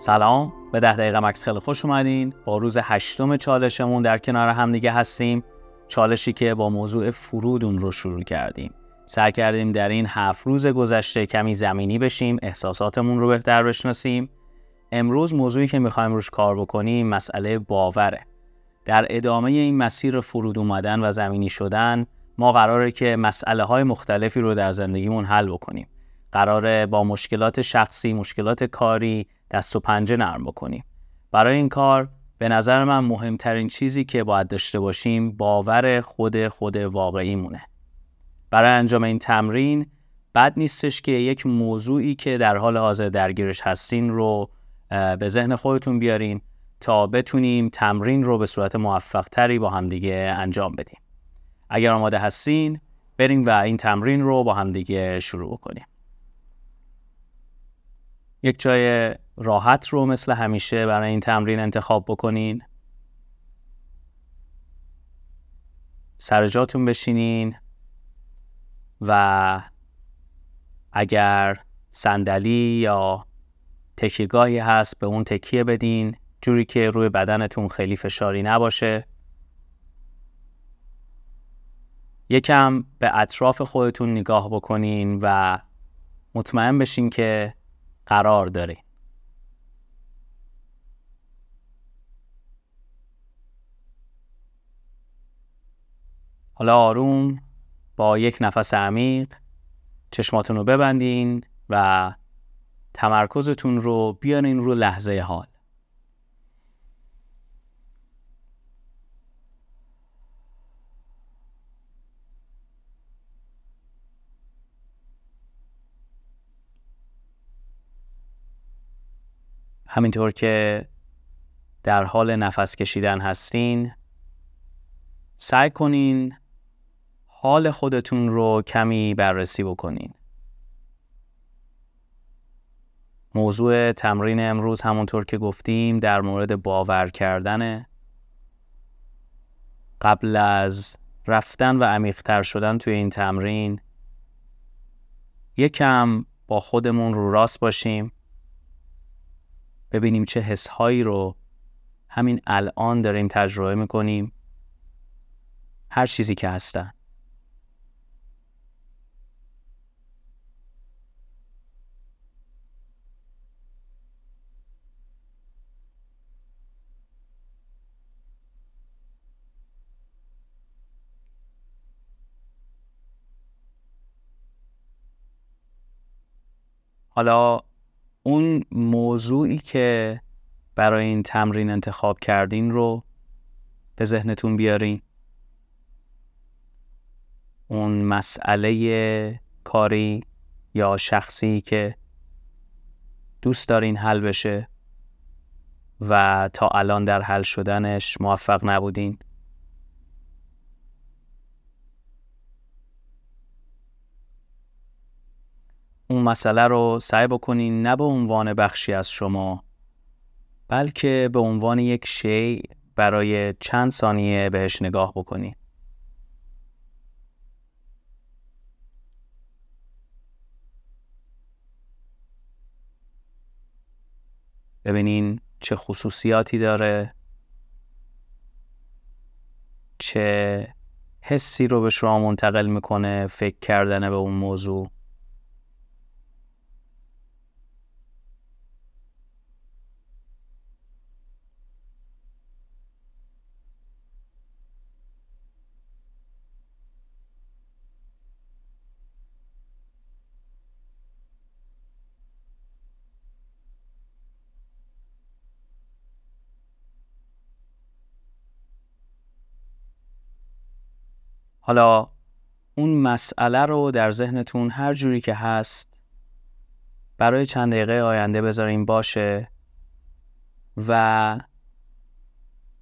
سلام به ده دقیقه مکس خیلی خوش اومدین. با روز هشتم چالشمون در کنار همدیگه هستیم. چالشی که با موضوع فرود اون رو شروع کردیم. سعی کردیم در این هفت روز گذشته کمی زمینی بشیم احساساتمون رو بهتر بشناسیم. امروز موضوعی که می‌خوایم روش کار بکنیم مسئله باوره. در ادامه این مسیر فرود اومدن و زمینی شدن ما قراره که مسئله های مختلفی رو در زندگیمون حل بکنیم. قراره با مشکلات شخصی، مشکلات کاری دست و پنجه نرم بکنیم. برای این کار به نظر من مهمترین چیزی که باید داشته باشیم باور خود خود واقعی مونه. برای انجام این تمرین بد نیستش که یک موضوعی که در حال حاضر درگیرش هستین رو به ذهن خودتون بیارین تا بتونیم تمرین رو به صورت موفق تری با همدیگه انجام بدیم. اگر آماده هستین بریم و این تمرین رو با همدیگه شروع کنیم. یک جای راحت رو مثل همیشه برای این تمرین انتخاب بکنین. سر جاتون بشینین و اگر صندلی یا تکیگاهی هست به اون تکیه بدین جوری که روی بدنتون خیلی فشاری نباشه. یکم به اطراف خودتون نگاه بکنین و مطمئن بشین که قرار دارین. حالا آروم با یک نفس عمیق چشماتون رو ببندین و تمرکزتون رو بیارین رو لحظه حال. همینطور که در حال نفس کشیدن هستین سعی کنین حال خودتون رو کمی بررسی بکنین. موضوع تمرین امروز همونطور که گفتیم در مورد باور کردن. قبل از رفتن و عمیقتر شدن توی این تمرین یکم با خودمون رو راست باشیم ببینیم چه حسهایی رو همین الان داریم تجربه می‌کنیم. هر چیزی که هستن. حالا اون موضوعی که برای این تمرین انتخاب کردین رو به ذهنتون بیارین. اون مسئله کاری یا شخصی که دوست دارین حل بشه و تا الان در حل شدنش موفق نبودین. اون مسئله رو سعی بکنین نه به عنوان بخشی از شما بلکه به عنوان یک شی برای چند ثانیه بهش نگاه بکنین. ببینین چه خصوصیاتی داره چه حسی رو به شما منتقل می‌کنه فکر کردن به اون موضوع. حالا اون مسئله رو در ذهنتون هر جوری که هست برای چند دقیقه آینده بذاریم باشه و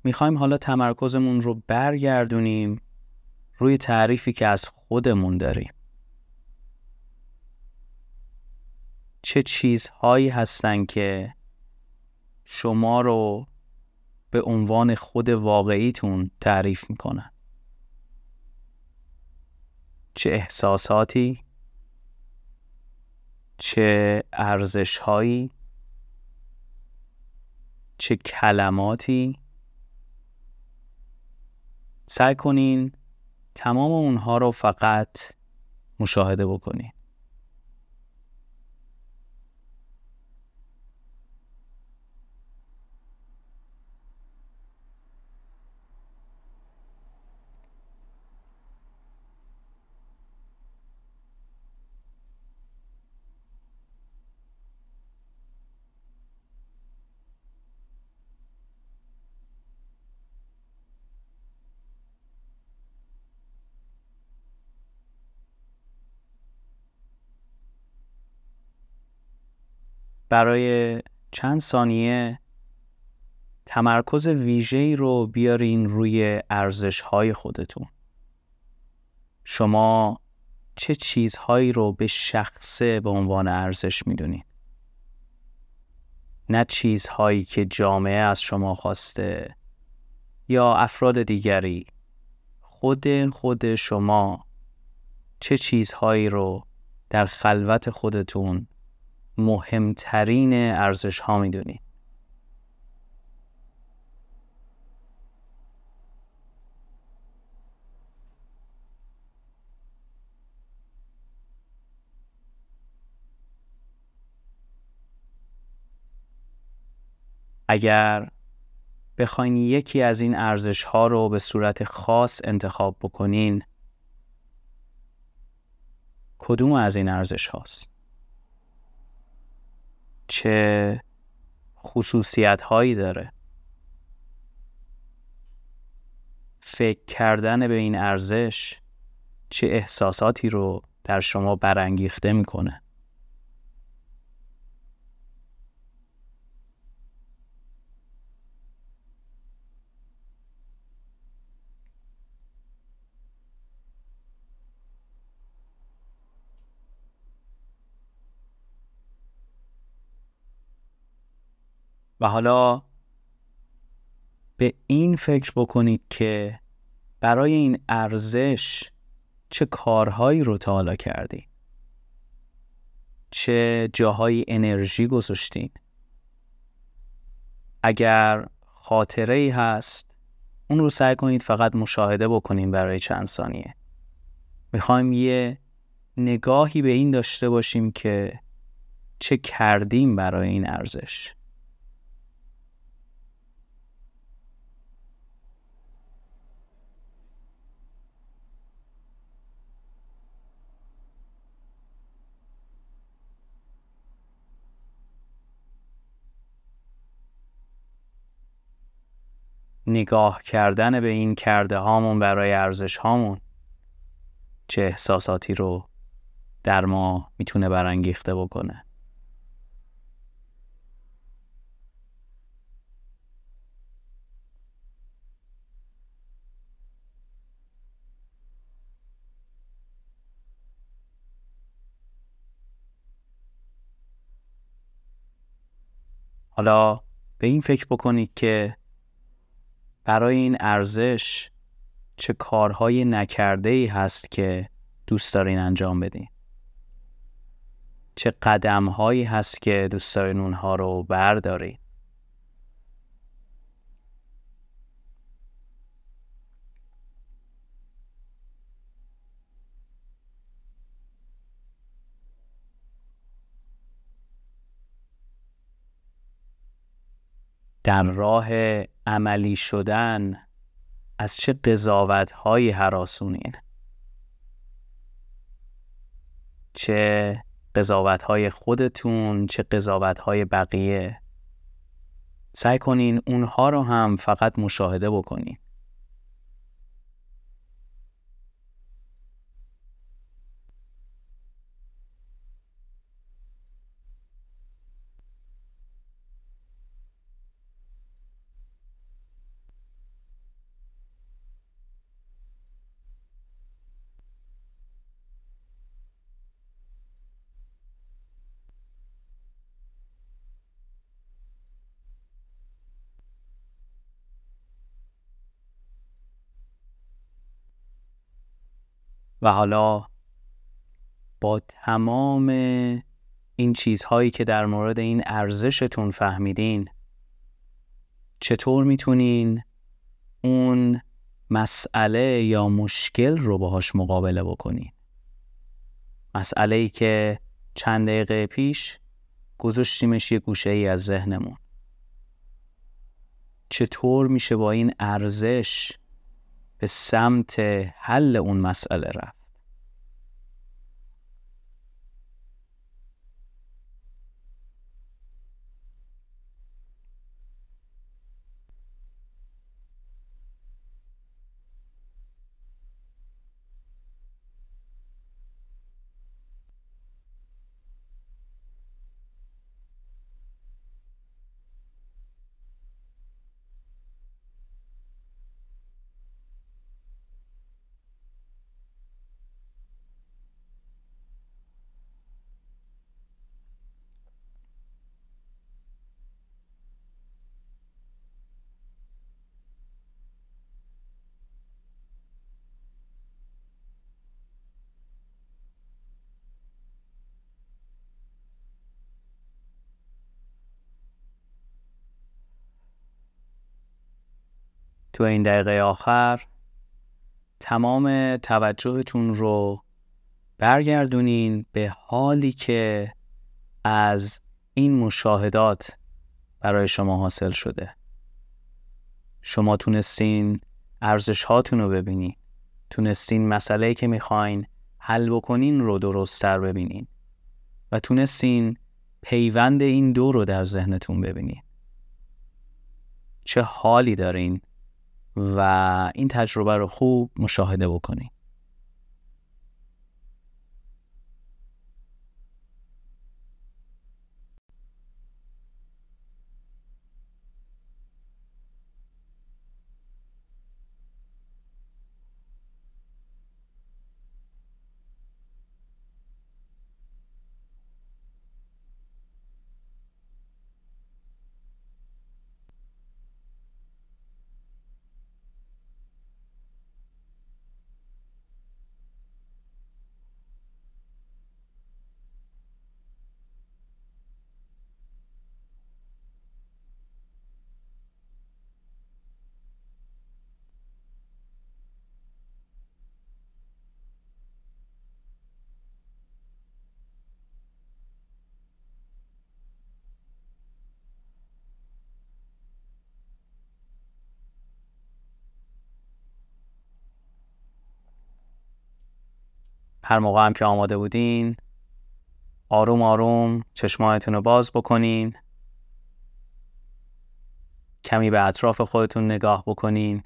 می‌خوایم حالا تمرکزمون رو برگردونیم روی تعریفی که از خودمون داریم. چه چیزهایی هستن که شما رو به عنوان خود واقعیتون تعریف می‌کنن؟ چه احساساتی؟ چه ارزشهایی؟ چه کلماتی؟ سعی کنین تمام اونها رو فقط مشاهده بکنین. برای چند ثانیه تمرکز ویژه‌ای رو بیارین روی ارزش های خودتون. شما چه چیزهایی رو به شخصه به عنوان ارزش می‌دونین؟ نه چیزهایی که جامعه از شما خواسته یا افراد دیگری خود خود شما چه چیزهایی رو در خلوت خودتون مهمترین ارزش ها می‌دونی اگر بخواین یکی از این ارزش ها رو به صورت خاص انتخاب بکنین کدوم از این ارزش هاست؟ چه خصوصیت هایی داره. فکر کردن به این ارزش چه احساساتی رو در شما برانگیخته می‌کنه؟ و حالا به این فکر بکنید که برای این ارزش چه کارهایی رو تا حالا کردی چه جاهایی انرژی گذاشتین؟ اگر خاطره ای هست اون رو سعی کنید فقط مشاهده بکنیم برای چند ثانیه. می‌خوایم یه نگاهی به این داشته باشیم که چه کردیم برای این ارزش. نگاه کردن به این کرده هامون برای ارزش هامون چه احساساتی رو در ما می‌تونه برانگیخته بکنه؟ حالا به این فکر بکنید که برای این ارزش چه کارهای نکرده ای هست که دوست دارین انجام بدین؟ چه قدم هایی هست که دوست دارین اونها رو بردارین؟ در راه عملی شدن از چه قضاوت هایی حراسونین؟ چه قضاوت های خودتون چه قضاوت های بقیه؟ سعی کنین اونها رو هم فقط مشاهده بکنین. و حالا با تمام این چیزهایی که در مورد این ارزشتون فهمیدین چطور می‌تونین اون مسئله یا مشکل رو باهاش مقابله بکنین؟ مسئله ای که چند دقیقه پیش گذاشتیمش یه گوشه ای از ذهنمون. چطور میشه با این ارزش به سمت حل اون مسئله رفت. تو این دقیقه آخر تمام توجهتون رو برگردونین به حالی که از این مشاهدات برای شما حاصل شده. شما تونستین ارزش هاتون رو ببینین. تونستین مسئله که می‌خواین حل بکنین رو درستتر ببینین. و تونستین پیوند این دو رو در ذهنتون ببینین. چه حالی دارین و این تجربه رو خوب مشاهده بکنید هر موقع هم که آماده بودین آروم آروم چشمایتون رو باز بکنین. کمی به اطراف خودتون نگاه بکنین.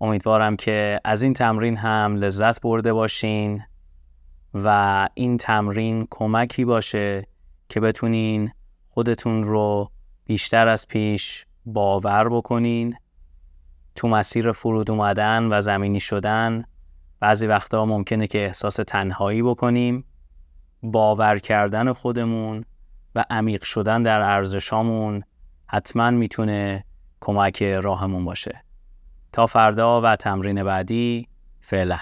امیدوارم که از این تمرین هم لذت برده باشین و این تمرین کمکی باشه که بتونین خودتون رو بیشتر از پیش باور بکنین. تو مسیر فرود اومدن و زمینی شدن بعضی وقتا ممکنه که احساس تنهایی بکنیم باور کردن خودمون و عمیق شدن در ارزشامون حتما می‌تونه کمک راهمون باشه. تا فردا و تمرین بعدی فعلا.